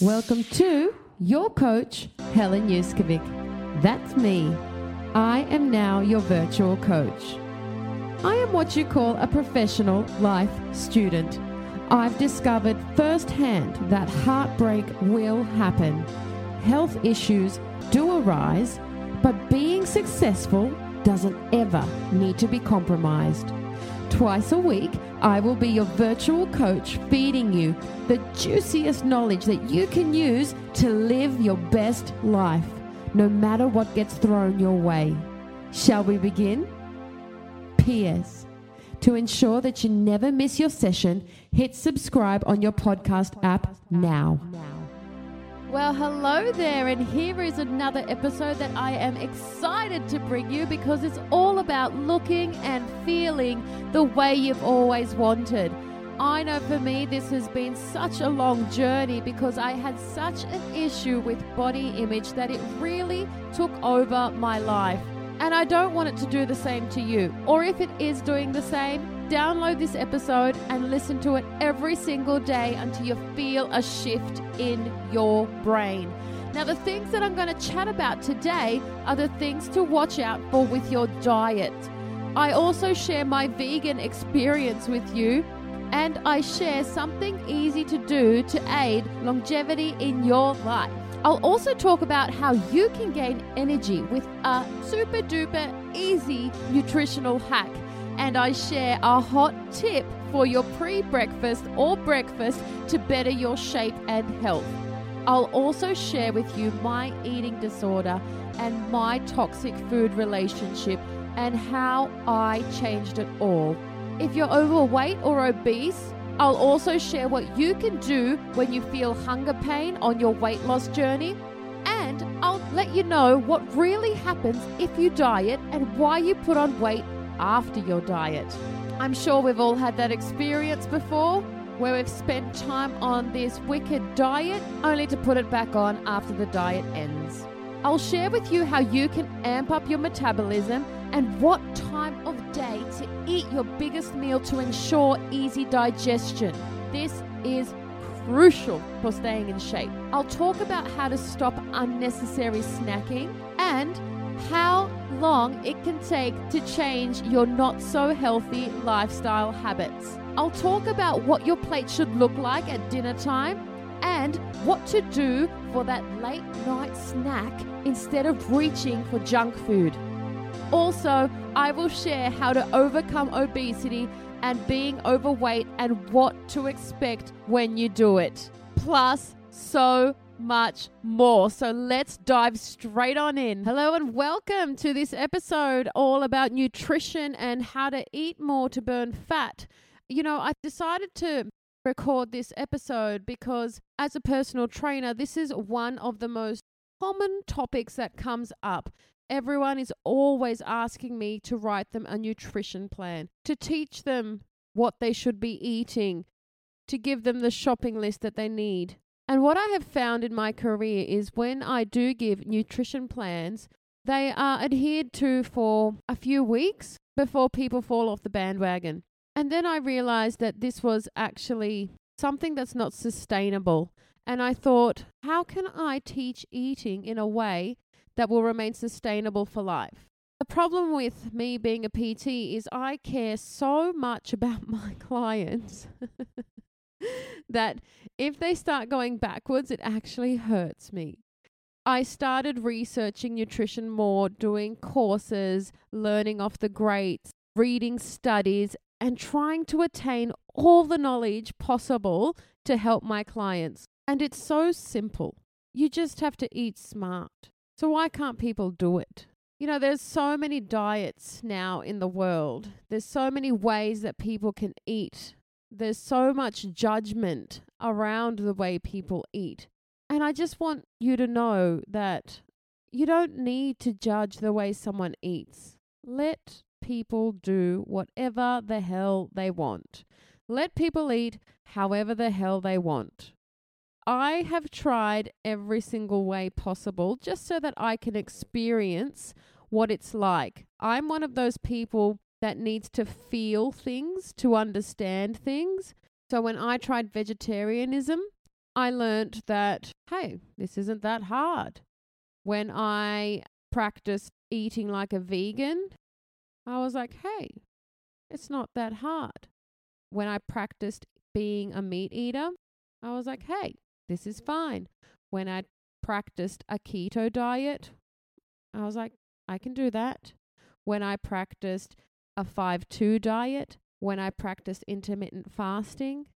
Welcome to your coach, Helen Yuskovic. That's me. I am now your virtual coach. I am what you call a professional life student. I've discovered firsthand that heartbreak will happen. Health issues do arise, but being successful doesn't ever need to be compromised. Twice a week, I will be your virtual coach, feeding you the juiciest knowledge that you can use to live your best life, no matter what gets thrown your way. Shall we begin? P.S. To ensure that you never miss your session, hit subscribe on your podcast app now. Well, hello there, and here is another episode that I am excited to bring you because it's all about looking and feeling the way you've always wanted. I know for me, this has been such a long journey because I had such an issue with body image that it really took over my life. And I don't want it to do the same to you. Or if it is doing the same, download this episode and listen to it every single day until you feel a shift in your brain. Now, the things that I'm going to chat about today are the things to watch out for with your diet. I also share my vegan experience with you, and I share something easy to do to aid longevity in your life. I'll also talk about how you can gain energy with a super duper easy nutritional hack. And I share a hot tip for your pre breakfast or breakfast to better your shape and health. I'll also share with you my eating disorder and my toxic food relationship and how I changed it all. If you're overweight or obese, I'll also share what you can do when you feel hunger pain on your weight loss journey. And I'll let you know what really happens if you diet and why you put on weight after your diet. I'm sure we've all had that experience before where we've spent time on this wicked diet only to put it back on after the diet ends. I'll share with you how you can amp up your metabolism and what time of day to eat your biggest meal to ensure easy digestion. This is crucial for staying in shape. I'll talk about how to stop unnecessary snacking and how long it can take to change your not so healthy lifestyle habits. I'll talk about what your plate should look like at dinner time and what to do for that late night snack instead of reaching for junk food. Also, I will share how to overcome obesity and being overweight and what to expect when you do it. Plus, so much more. So let's dive straight on in. Hello and welcome to this episode all about nutrition and how to eat more to burn fat. You know, I decided to record this episode because as a personal trainer, this is one of the most common topics that comes up. Everyone is always asking me to write them a nutrition plan, to teach them what they should be eating, to give them the shopping list that they need. And what I have found in my career is when I do give nutrition plans, they are adhered to for a few weeks before people fall off the bandwagon. And then I realized that this was actually something that's not sustainable. And I thought, how can I teach eating in a way that will remain sustainable for life? The problem with me being a PT is I care so much about my clients that if they start going backwards, it actually hurts me. I started researching nutrition more, doing courses, learning off the greats, reading studies, and trying to attain all the knowledge possible to help my clients. And it's so simple. You just have to eat smart. So, why can't people do it? You know, there's so many diets now in the world. There's so many ways that people can eat. There's so much judgment around the way people eat. And I just want you to know that you don't need to judge the way someone eats. Let people do whatever the hell they want. Let people eat however the hell they want. I have tried every single way possible just so that I can experience what it's like. I'm one of those people that needs to feel things to understand things. So when I tried vegetarianism, I learned that, hey, this isn't that hard. When I practiced eating like a vegan, I was like, hey, it's not that hard. When I practiced being a meat eater, I was like, hey, this is fine. When I practiced a keto diet, I was like, I can do that. When I practiced a 5 2 diet, when I practiced intermittent fasting,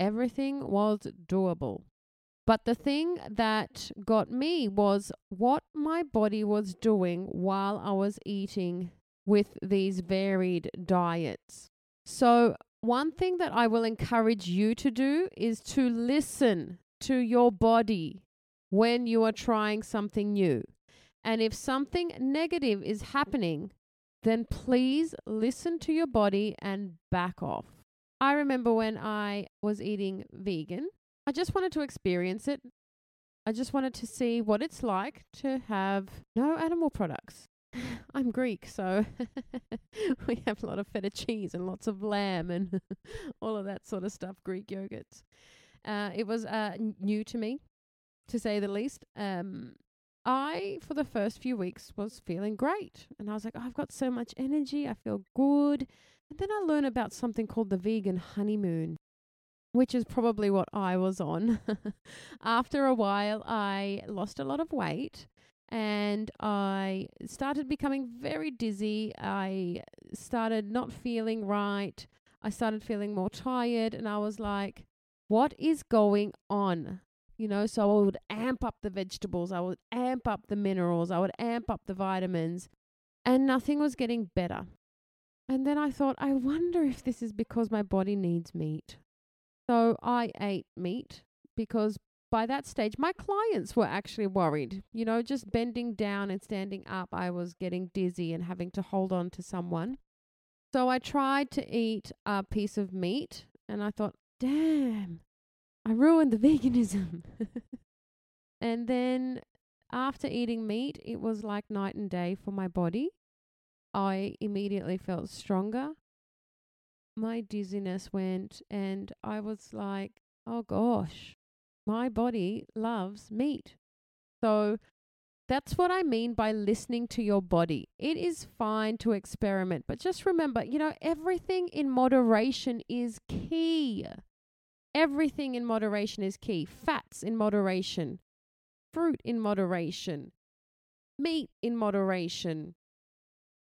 everything was doable. But the thing that got me was what my body was doing while I was eating with these varied diets. So, one thing that I will encourage you to do is to listen to your body when you are trying something new. And if something negative is happening, then please listen to your body and back off. I remember when I was eating vegan, I just wanted to experience it. I just wanted to see what it's like to have no animal products. I'm Greek, so we have a lot of feta cheese and lots of lamb and all of that sort of stuff, Greek yogurts. Uh, it was uh, new to me, to say the least. Um, I, for the first few weeks, was feeling great. And I was like, oh, I've got so much energy. I feel good. And then I learned about something called the vegan honeymoon, which is probably what I was on. After a while, I lost a lot of weight and I started becoming very dizzy. I started not feeling right. I started feeling more tired. And I was like, what is going on? You know, so I would amp up the vegetables, I would amp up the minerals, I would amp up the vitamins, and nothing was getting better. And then I thought, I wonder if this is because my body needs meat. So I ate meat because by that stage, my clients were actually worried. You know, just bending down and standing up, I was getting dizzy and having to hold on to someone. So I tried to eat a piece of meat and I thought, damn, I ruined the veganism. and then after eating meat, it was like night and day for my body. I immediately felt stronger. My dizziness went, and I was like, oh gosh, my body loves meat. So that's what I mean by listening to your body. It is fine to experiment, but just remember, you know, everything in moderation is key. Everything in moderation is key. Fats in moderation, fruit in moderation, meat in moderation,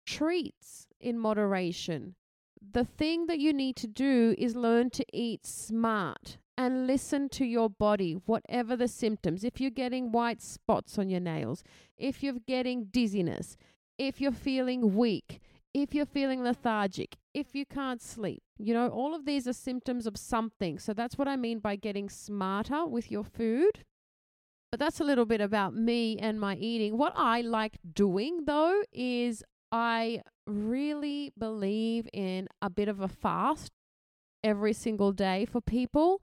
treats in moderation. The thing that you need to do is learn to eat smart and listen to your body, whatever the symptoms. If you're getting white spots on your nails, if you're getting dizziness, if you're feeling weak, if you're feeling lethargic, if you can't sleep. You know, all of these are symptoms of something. So that's what I mean by getting smarter with your food. But that's a little bit about me and my eating. What I like doing though is I really believe in a bit of a fast every single day for people,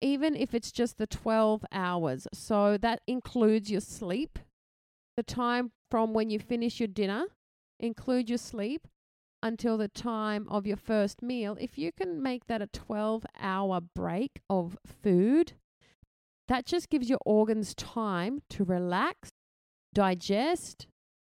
even if it's just the 12 hours. So that includes your sleep, the time from when you finish your dinner include your sleep, until the time of your first meal, if you can make that a 12 hour break of food, that just gives your organs time to relax, digest,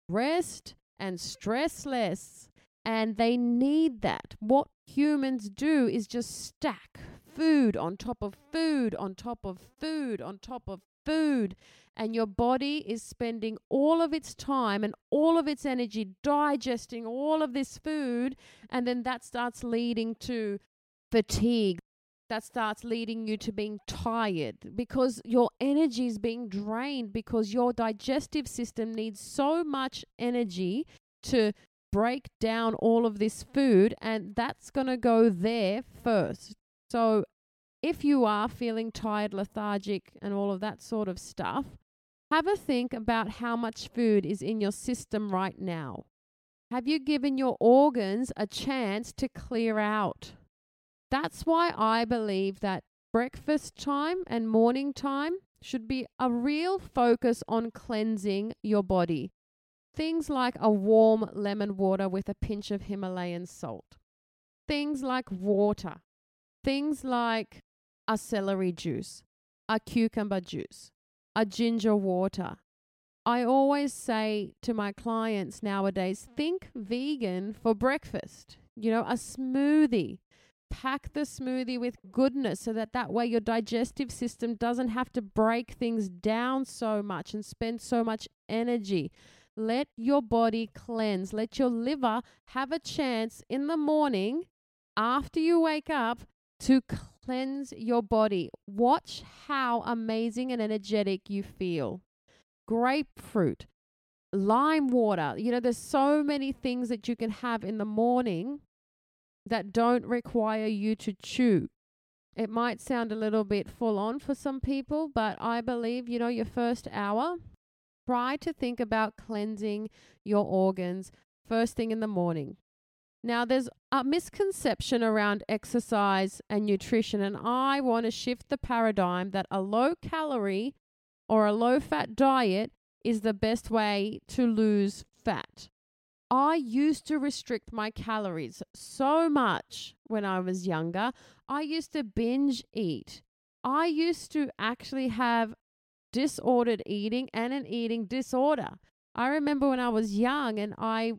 rest, and stress less. And they need that. What humans do is just stack food on top of food on top of food on top of food. And your body is spending all of its time and all of its energy digesting all of this food. And then that starts leading to fatigue. That starts leading you to being tired because your energy is being drained because your digestive system needs so much energy to break down all of this food, and that's going to go there first. So, if you are feeling tired, lethargic, and all of that sort of stuff, have a think about how much food is in your system right now. Have you given your organs a chance to clear out? That's why I believe that breakfast time and morning time should be a real focus on cleansing your body. Things like a warm lemon water with a pinch of Himalayan salt. Things like water. Things like a celery juice, a cucumber juice, a ginger water. I always say to my clients nowadays think vegan for breakfast. You know, a smoothie. Pack the smoothie with goodness so that that way your digestive system doesn't have to break things down so much and spend so much energy. Let your body cleanse. Let your liver have a chance in the morning after you wake up to cleanse your body. Watch how amazing and energetic you feel. Grapefruit, lime water. You know, there's so many things that you can have in the morning that don't require you to chew. It might sound a little bit full on for some people, but I believe, you know, your first hour, try to think about cleansing your organs first thing in the morning. Now, there's a misconception around exercise and nutrition, and I want to shift the paradigm that a low calorie or a low fat diet is the best way to lose fat. I used to restrict my calories so much when I was younger. I used to binge eat. I used to actually have disordered eating and an eating disorder. I remember when I was young and I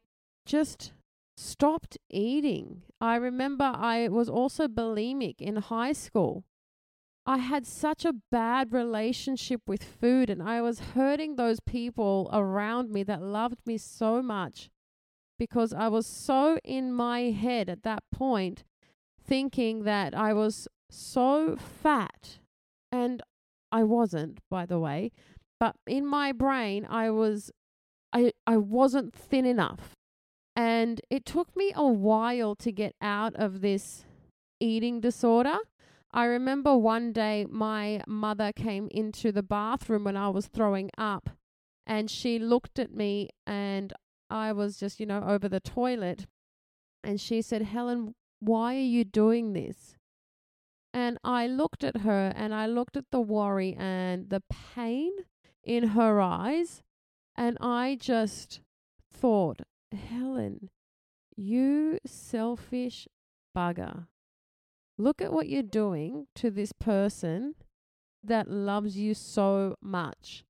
just stopped eating. I remember I was also bulimic in high school. I had such a bad relationship with food, and I was hurting those people around me that loved me so much because I was so in my head at that point, thinking that I was so fat. And I wasn't, by the way, but in my brain, I was. I, I wasn't thin enough. And it took me a while to get out of this eating disorder. I remember one day my mother came into the bathroom when I was throwing up and she looked at me and I was just, you know, over the toilet and she said, Helen, why are you doing this? And I looked at her and I looked at the worry and the pain in her eyes and I just thought, Helen, you selfish bugger. Look at what you're doing to this person that loves you so much.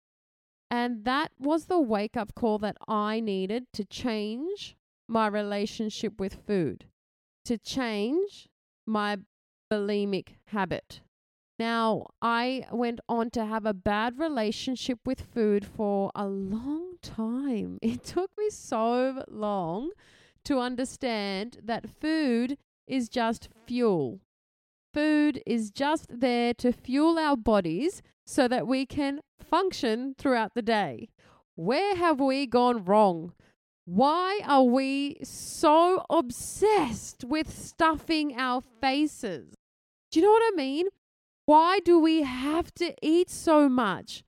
And that was the wake up call that I needed to change my relationship with food, to change my bulimic habit. Now, I went on to have a bad relationship with food for a long time. It took me so long to understand that food is just fuel. Food is just there to fuel our bodies so that we can function throughout the day. Where have we gone wrong? Why are we so obsessed with stuffing our faces? Do you know what I mean? Why do we have to eat so much?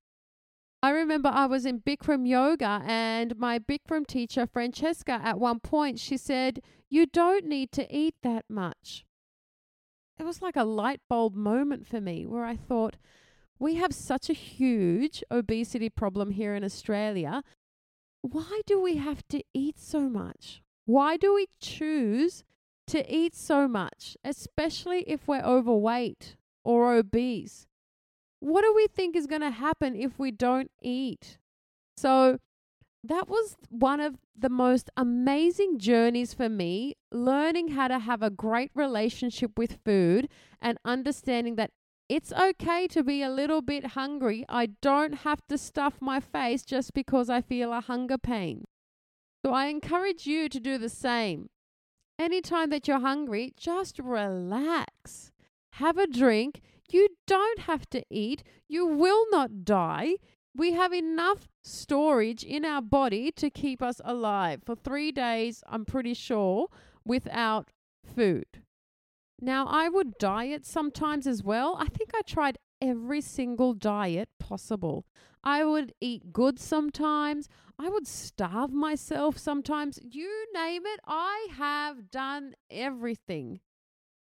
I remember I was in Bikram yoga and my Bikram teacher, Francesca, at one point, she said, You don't need to eat that much. It was like a light bulb moment for me where I thought, we have such a huge obesity problem here in Australia. Why do we have to eat so much? Why do we choose to eat so much, especially if we're overweight or obese? What do we think is going to happen if we don't eat? So, that was one of the most amazing journeys for me, learning how to have a great relationship with food and understanding that it's okay to be a little bit hungry. I don't have to stuff my face just because I feel a hunger pain. So I encourage you to do the same. Anytime that you're hungry, just relax. Have a drink. You don't have to eat. You will not die. We have enough storage in our body to keep us alive for three days, I'm pretty sure, without food. Now, I would diet sometimes as well. I think I tried every single diet possible. I would eat good sometimes. I would starve myself sometimes. You name it, I have done everything.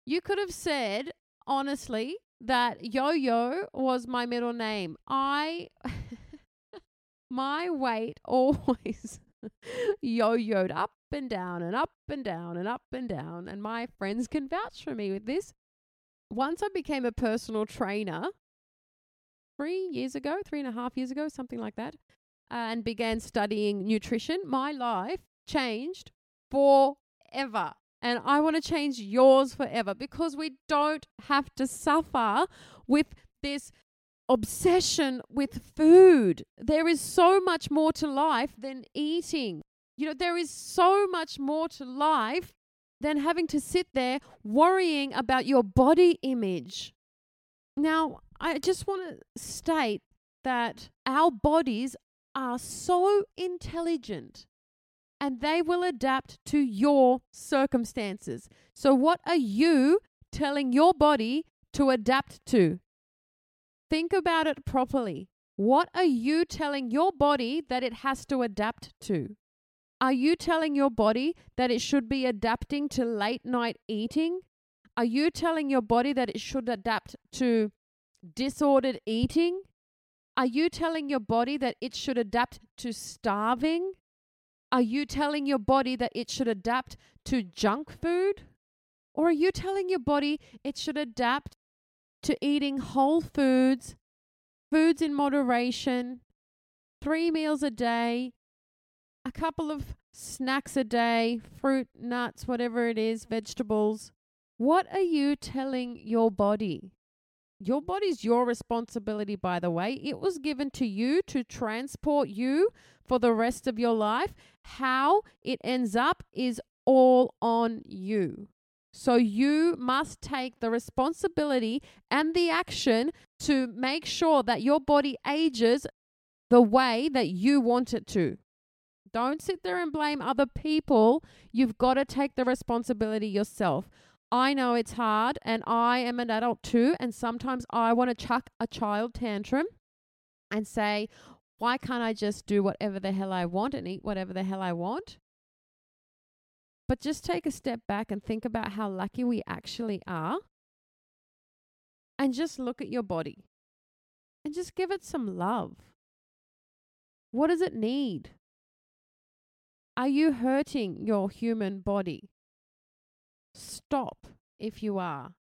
You could have said, honestly, that Yo Yo was my middle name. I. my weight always yo yoed up and down and up and down and up and down. And my friends can vouch for me with this. Once I became a personal trainer, three years ago, three and a half years ago, something like that, uh, and began studying nutrition, my life changed forever. And I want to change yours forever because we don't have to suffer with this obsession with food. There is so much more to life than eating. You know, there is so much more to life than having to sit there worrying about your body image. Now, I just want to state that our bodies are so intelligent and they will adapt to your circumstances. So, what are you telling your body to adapt to? Think about it properly. What are you telling your body that it has to adapt to? Are you telling your body that it should be adapting to late night eating? Are you telling your body that it should adapt to disordered eating? Are you telling your body that it should adapt to starving? Are you telling your body that it should adapt to junk food? Or are you telling your body it should adapt to eating whole foods, foods in moderation, three meals a day, a couple of snacks a day, fruit, nuts, whatever it is, vegetables. What are you telling your body? Your body's your responsibility, by the way. It was given to you to transport you for the rest of your life. How it ends up is all on you. So you must take the responsibility and the action to make sure that your body ages the way that you want it to. Don't sit there and blame other people. You've got to take the responsibility yourself. I know it's hard, and I am an adult too, and sometimes I want to chuck a child tantrum and say, Why can't I just do whatever the hell I want and eat whatever the hell I want? But just take a step back and think about how lucky we actually are. And just look at your body and just give it some love. What does it need? Are you hurting your human body? Stop if you are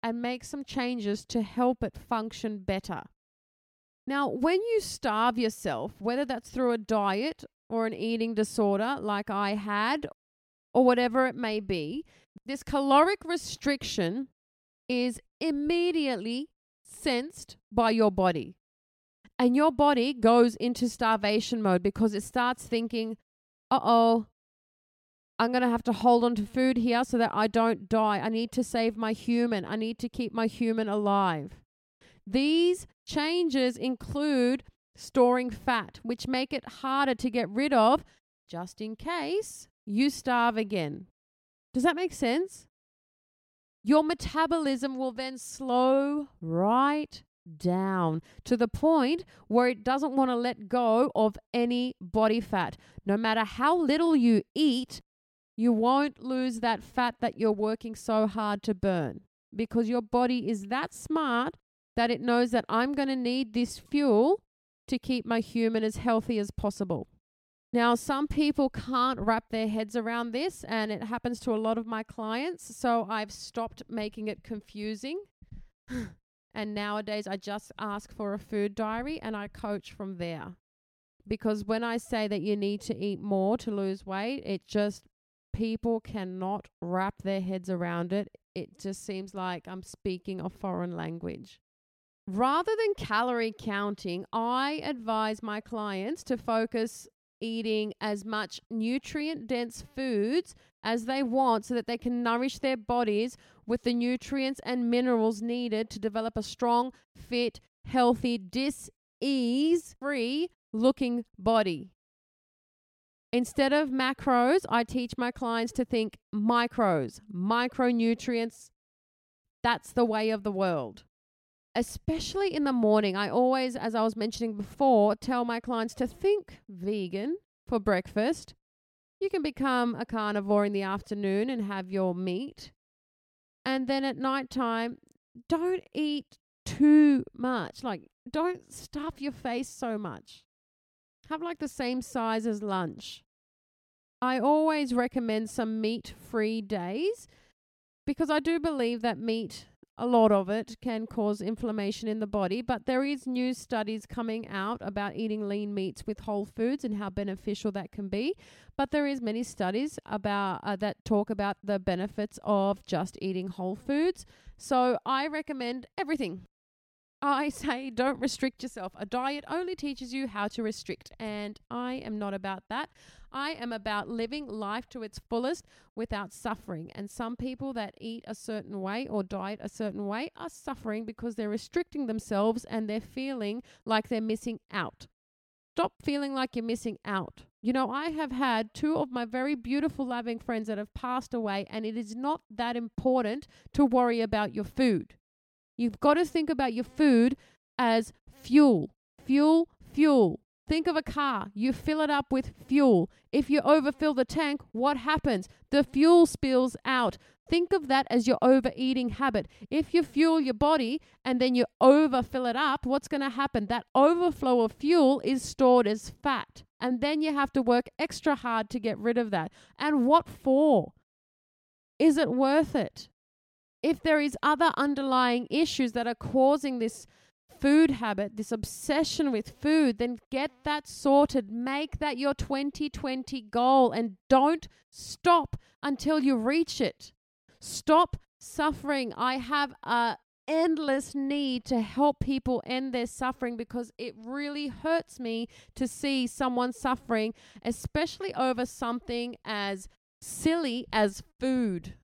and make some changes to help it function better. Now, when you starve yourself, whether that's through a diet or an eating disorder like I had, or whatever it may be, this caloric restriction is immediately sensed by your body. And your body goes into starvation mode because it starts thinking, uh oh, I'm going to have to hold on to food here so that I don't die. I need to save my human. I need to keep my human alive. These changes include storing fat, which make it harder to get rid of just in case you starve again. Does that make sense? Your metabolism will then slow right down to the point where it doesn't want to let go of any body fat. No matter how little you eat, you won't lose that fat that you're working so hard to burn because your body is that smart that it knows that I'm going to need this fuel to keep my human as healthy as possible. Now, some people can't wrap their heads around this, and it happens to a lot of my clients. So I've stopped making it confusing. and nowadays, I just ask for a food diary and I coach from there. Because when I say that you need to eat more to lose weight, it just, people cannot wrap their heads around it. It just seems like I'm speaking a foreign language. Rather than calorie counting, I advise my clients to focus eating as much nutrient dense foods as they want so that they can nourish their bodies with the nutrients and minerals needed to develop a strong, fit, healthy, dis-ease free looking body. Instead of macros, I teach my clients to think micros, micronutrients. That's the way of the world especially in the morning, I always, as I was mentioning before, tell my clients to think vegan for breakfast. You can become a carnivore in the afternoon and have your meat. And then at night time, don't eat too much. Like, don't stuff your face so much. Have like the same size as lunch. I always recommend some meat free days because I do believe that meat a lot of it can cause inflammation in the body, but there is new studies coming out about eating lean meats with whole foods and how beneficial that can be. But there is many studies about uh, that talk about the benefits of just eating whole foods. So I recommend everything. I say don't restrict yourself. A diet only teaches you how to restrict, and I am not about that. I am about living life to its fullest without suffering. And some people that eat a certain way or diet a certain way are suffering because they're restricting themselves and they're feeling like they're missing out. Stop feeling like you're missing out. You know, I have had two of my very beautiful, loving friends that have passed away, and it is not that important to worry about your food. You've got to think about your food as fuel, fuel, fuel. Think of a car. You fill it up with fuel. If you overfill the tank, what happens? The fuel spills out. Think of that as your overeating habit. If you fuel your body and then you overfill it up, what's going to happen? That overflow of fuel is stored as fat. And then you have to work extra hard to get rid of that. And what for? Is it worth it? If there is other underlying issues that are causing this food habit, this obsession with food, then get that sorted. Make that your 2020 goal and don't stop until you reach it. Stop suffering. I have a endless need to help people end their suffering because it really hurts me to see someone suffering, especially over something as silly as food.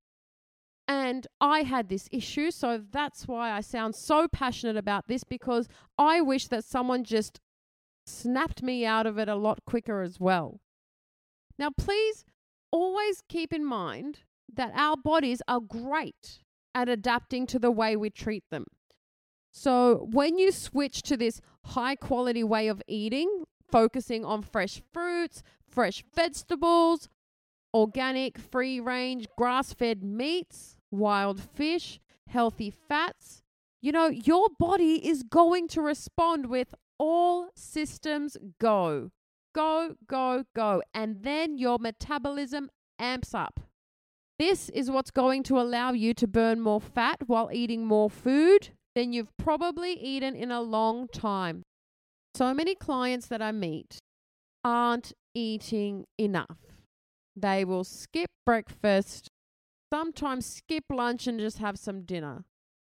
And I had this issue, so that's why I sound so passionate about this because I wish that someone just snapped me out of it a lot quicker as well. Now, please always keep in mind that our bodies are great at adapting to the way we treat them. So, when you switch to this high quality way of eating, focusing on fresh fruits, fresh vegetables, organic, free range, grass fed meats, wild fish, healthy fats, you know, your body is going to respond with all systems go. Go, go, go. And then your metabolism amps up. This is what's going to allow you to burn more fat while eating more food than you've probably eaten in a long time. So many clients that I meet aren't eating enough. They will skip breakfast, sometimes skip lunch and just have some dinner.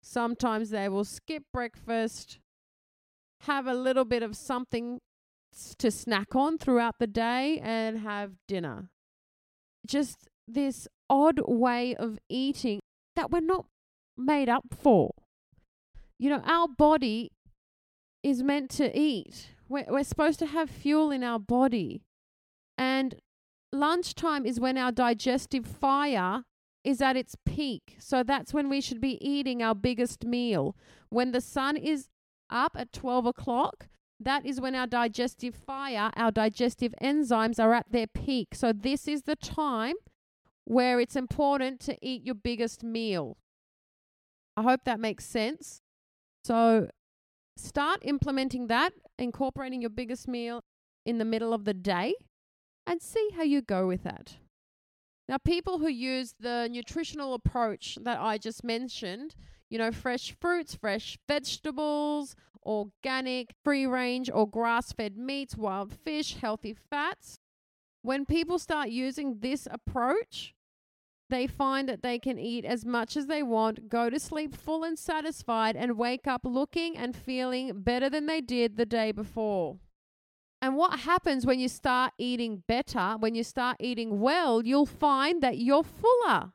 Sometimes they will skip breakfast, have a little bit of something to snack on throughout the day, and have dinner. Just this odd way of eating that we're not made up for. You know, our body is meant to eat. We're, we're supposed to have fuel in our body. And lunchtime is when our digestive fire is at its peak. So that's when we should be eating our biggest meal. When the sun is up at 12 o'clock, that is when our digestive fire, our digestive enzymes are at their peak. So this is the time where it's important to eat your biggest meal. I hope that makes sense. So start implementing that, incorporating your biggest meal in the middle of the day and see how you go with that. Now, people who use the nutritional approach that I just mentioned, you know, fresh fruits, fresh vegetables, organic, free range or grass fed meats, wild fish, healthy fats, when people start using this approach, they find that they can eat as much as they want, go to sleep full and satisfied, and wake up looking and feeling better than they did the day before. And what happens when you start eating better, when you start eating well, you'll find that you're fuller.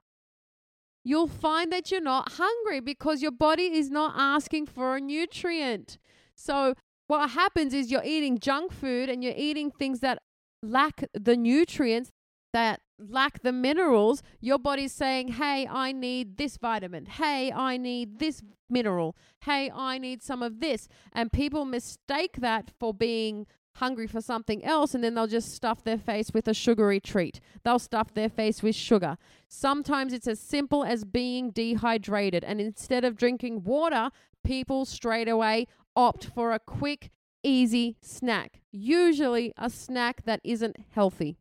You'll find that you're not hungry because your body is not asking for a nutrient. So, what happens is you're eating junk food and you're eating things that lack the nutrients that lack the minerals, your body's saying, Hey, I need this vitamin. Hey, I need this mineral. Hey, I need some of this. And people mistake that for being hungry for something else and then they'll just stuff their face with a sugary treat. They'll stuff their face with sugar. Sometimes it's as simple as being dehydrated. And instead of drinking water, people straight away opt for a quick, easy snack, usually a snack that isn't healthy.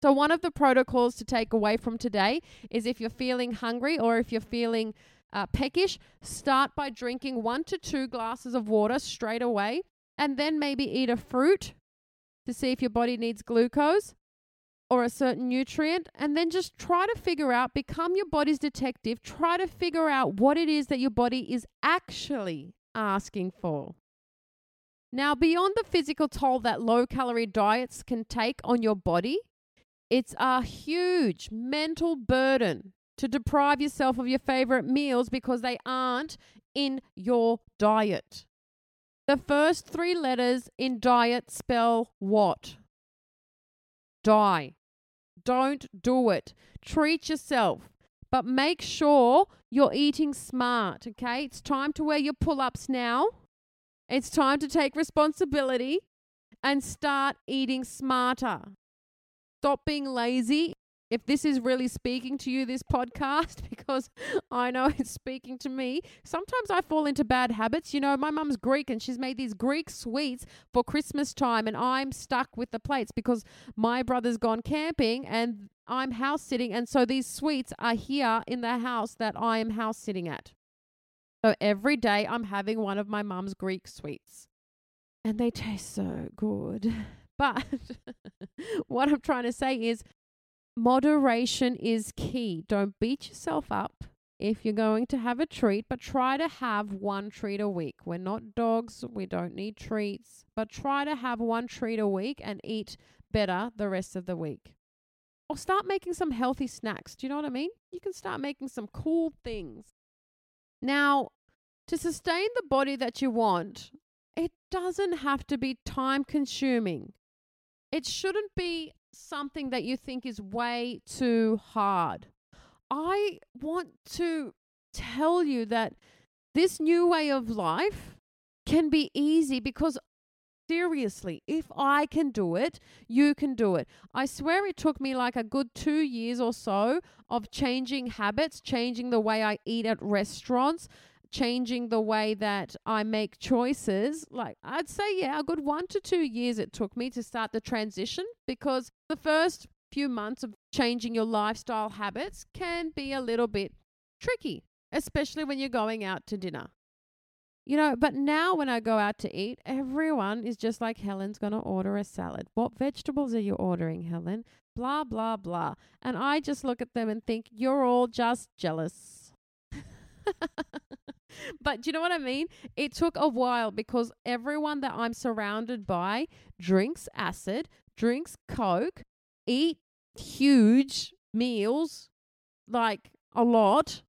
So, one of the protocols to take away from today is if you're feeling hungry or if you're feeling uh, peckish, start by drinking one to two glasses of water straight away, and then maybe eat a fruit to see if your body needs glucose or a certain nutrient, and then just try to figure out, become your body's detective, try to figure out what it is that your body is actually asking for. Now, beyond the physical toll that low calorie diets can take on your body, it's a huge mental burden to deprive yourself of your favorite meals because they aren't in your diet. The first three letters in diet spell what? Die. Don't do it. Treat yourself, but make sure you're eating smart, okay? It's time to wear your pull ups now. It's time to take responsibility and start eating smarter. Stop being lazy. If this is really speaking to you, this podcast, because I know it's speaking to me. Sometimes I fall into bad habits. You know, my mum's Greek and she's made these Greek sweets for Christmas time, and I'm stuck with the plates because my brother's gone camping and I'm house sitting. And so these sweets are here in the house that I am house sitting at. So every day I'm having one of my mum's Greek sweets. And they taste so good. But what I'm trying to say is moderation is key. Don't beat yourself up if you're going to have a treat, but try to have one treat a week. We're not dogs, we don't need treats, but try to have one treat a week and eat better the rest of the week. Or start making some healthy snacks. Do you know what I mean? You can start making some cool things. Now, to sustain the body that you want, it doesn't have to be time consuming it shouldn't be something that you think is way too hard. I want to tell you that this new way of life can be easy because seriously, if I can do it, you can do it. I swear it took me like a good two years or so of changing habits, changing the way I eat at restaurants, changing the way that I make choices, like I'd say, yeah, a good one to two years it took me to start the transition because the first few months of changing your lifestyle habits can be a little bit tricky, especially when you're going out to dinner. You know, but now when I go out to eat, everyone is just like, Helen's going to order a salad. What vegetables are you ordering, Helen? Blah, blah, blah. And I just look at them and think, you're all just jealous. but do you know what I mean? It took a while because everyone that I'm surrounded by drinks acid, drinks Coke, eat huge meals, like a lot.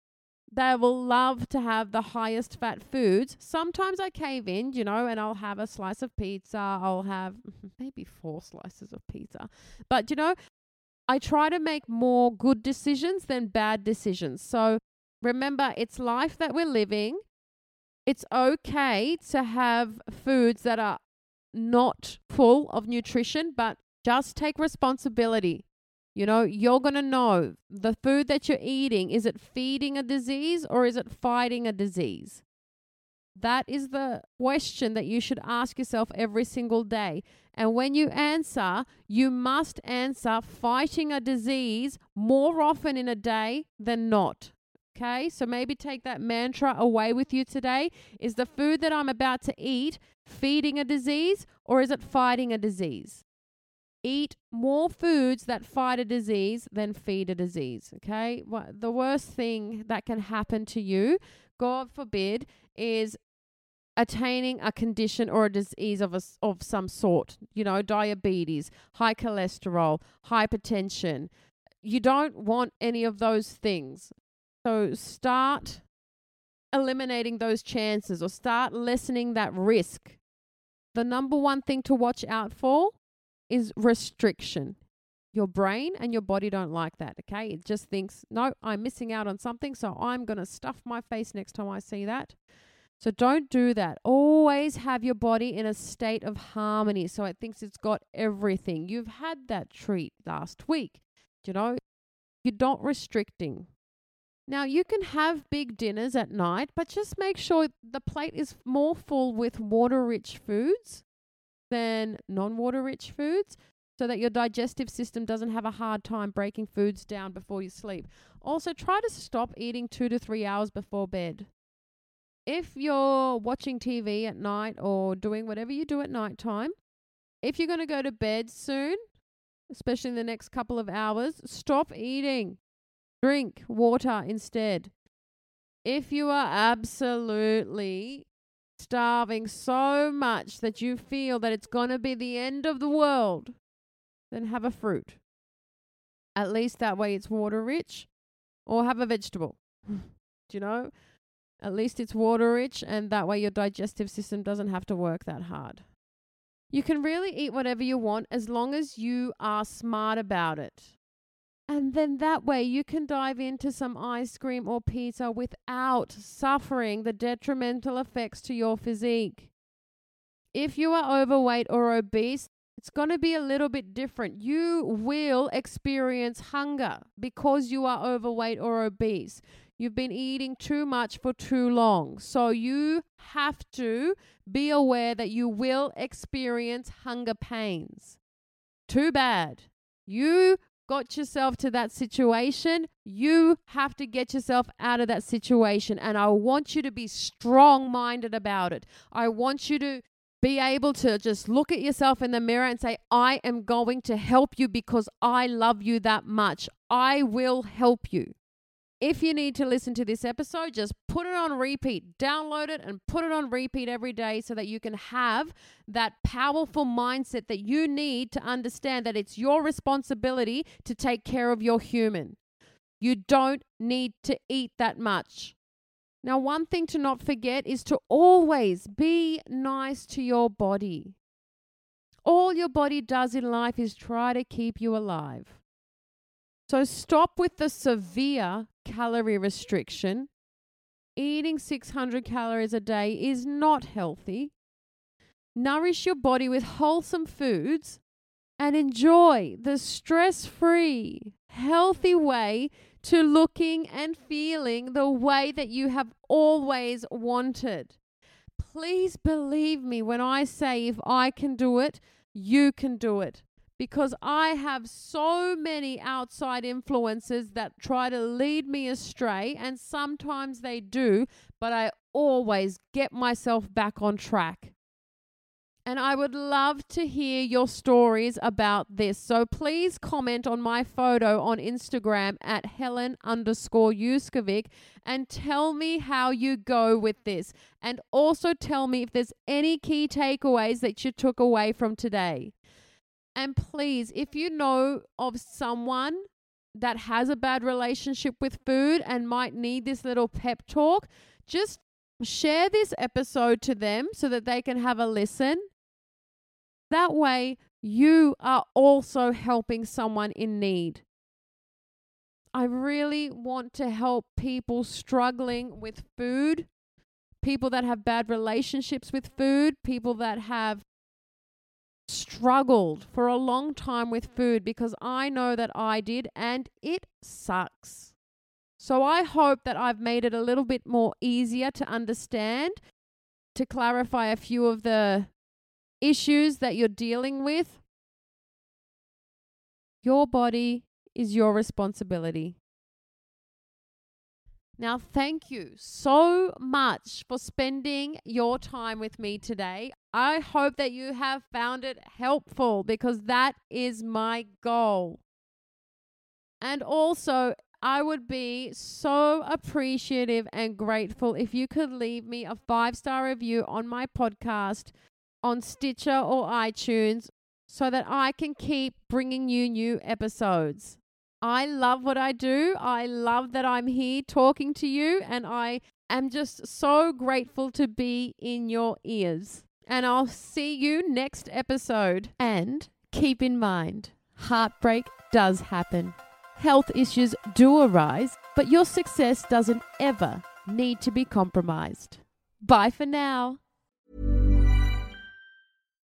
They will love to have the highest fat foods. Sometimes I cave in, you know, and I'll have a slice of pizza. I'll have maybe four slices of pizza. But, you know, I try to make more good decisions than bad decisions. So Remember, it's life that we're living. It's okay to have foods that are not full of nutrition, but just take responsibility. You know, you're going to know the food that you're eating is it feeding a disease or is it fighting a disease? That is the question that you should ask yourself every single day. And when you answer, you must answer fighting a disease more often in a day than not. Okay, so maybe take that mantra away with you today. Is the food that I'm about to eat feeding a disease or is it fighting a disease? Eat more foods that fight a disease than feed a disease. Okay, the worst thing that can happen to you, God forbid, is attaining a condition or a disease of a, of some sort. You know, diabetes, high cholesterol, hypertension. You don't want any of those things. So start eliminating those chances or start lessening that risk. The number one thing to watch out for is restriction. Your brain and your body don't like that, okay? It just thinks, no, I'm missing out on something, so I'm going to stuff my face next time I see that. So don't do that. Always have your body in a state of harmony so it thinks it's got everything. You've had that treat last week. You know, you're not restricting. Now, you can have big dinners at night, but just make sure the plate is more full with water rich foods than non water rich foods so that your digestive system doesn't have a hard time breaking foods down before you sleep. Also, try to stop eating two to three hours before bed. If you're watching TV at night or doing whatever you do at night time, if you're going to go to bed soon, especially in the next couple of hours, stop eating. Drink water instead. If you are absolutely starving so much that you feel that it's going to be the end of the world, then have a fruit. At least that way it's water rich. Or have a vegetable. Do you know? At least it's water rich, and that way your digestive system doesn't have to work that hard. You can really eat whatever you want as long as you are smart about it. And then that way you can dive into some ice cream or pizza without suffering the detrimental effects to your physique. If you are overweight or obese, it's going to be a little bit different. You will experience hunger because you are overweight or obese. You've been eating too much for too long. So you have to be aware that you will experience hunger pains. Too bad. You got yourself to that situation, you have to get yourself out of that situation. And I want you to be strong minded about it. I want you to be able to just look at yourself in the mirror and say, I am going to help you because I love you that much. I will help you. If you need to listen to this episode, just put it on repeat, download it, and put it on repeat every day so that you can have that powerful mindset that you need to understand that it's your responsibility to take care of your human. You don't need to eat that much. Now, one thing to not forget is to always be nice to your body. All your body does in life is try to keep you alive. So stop with the severe calorie restriction. Eating 600 calories a day is not healthy. Nourish your body with wholesome foods and enjoy the stress free, healthy way to looking and feeling the way that you have always wanted. Please believe me when I say if I can do it, you can do it because I have so many outside influences that try to lead me astray, and sometimes they do, but I always get myself back on track. And I would love to hear your stories about this. So please comment on my photo on Instagram at Helen underscore Yuskovic and tell me how you go with this. And also tell me if there's any key takeaways that you took away from today. And please, if you know of someone that has a bad relationship with food and might need this little pep talk, just share this episode to them so that they can have a listen. That way, you are also helping someone in need. I really want to help people struggling with food, people that have bad relationships with food, people that have struggled for a long time with food because I know that I did and it sucks. So I hope that I've made it a little bit more easier to understand to clarify a few of the issues that you're dealing with, your body is your responsibility. Now, thank you so much for spending your time with me today. I hope that you have found it helpful because that is my goal. And also, I would be so appreciative and grateful if you could leave me a five star review on my podcast on Stitcher or iTunes so that I can keep bringing you new episodes. I love what I do. I love that I'm here talking to you, and I am just so grateful to be in your ears. And I'll see you next episode. And keep in mind, heartbreak does happen. Health issues do arise, but your success doesn't ever need to be compromised. Bye for now.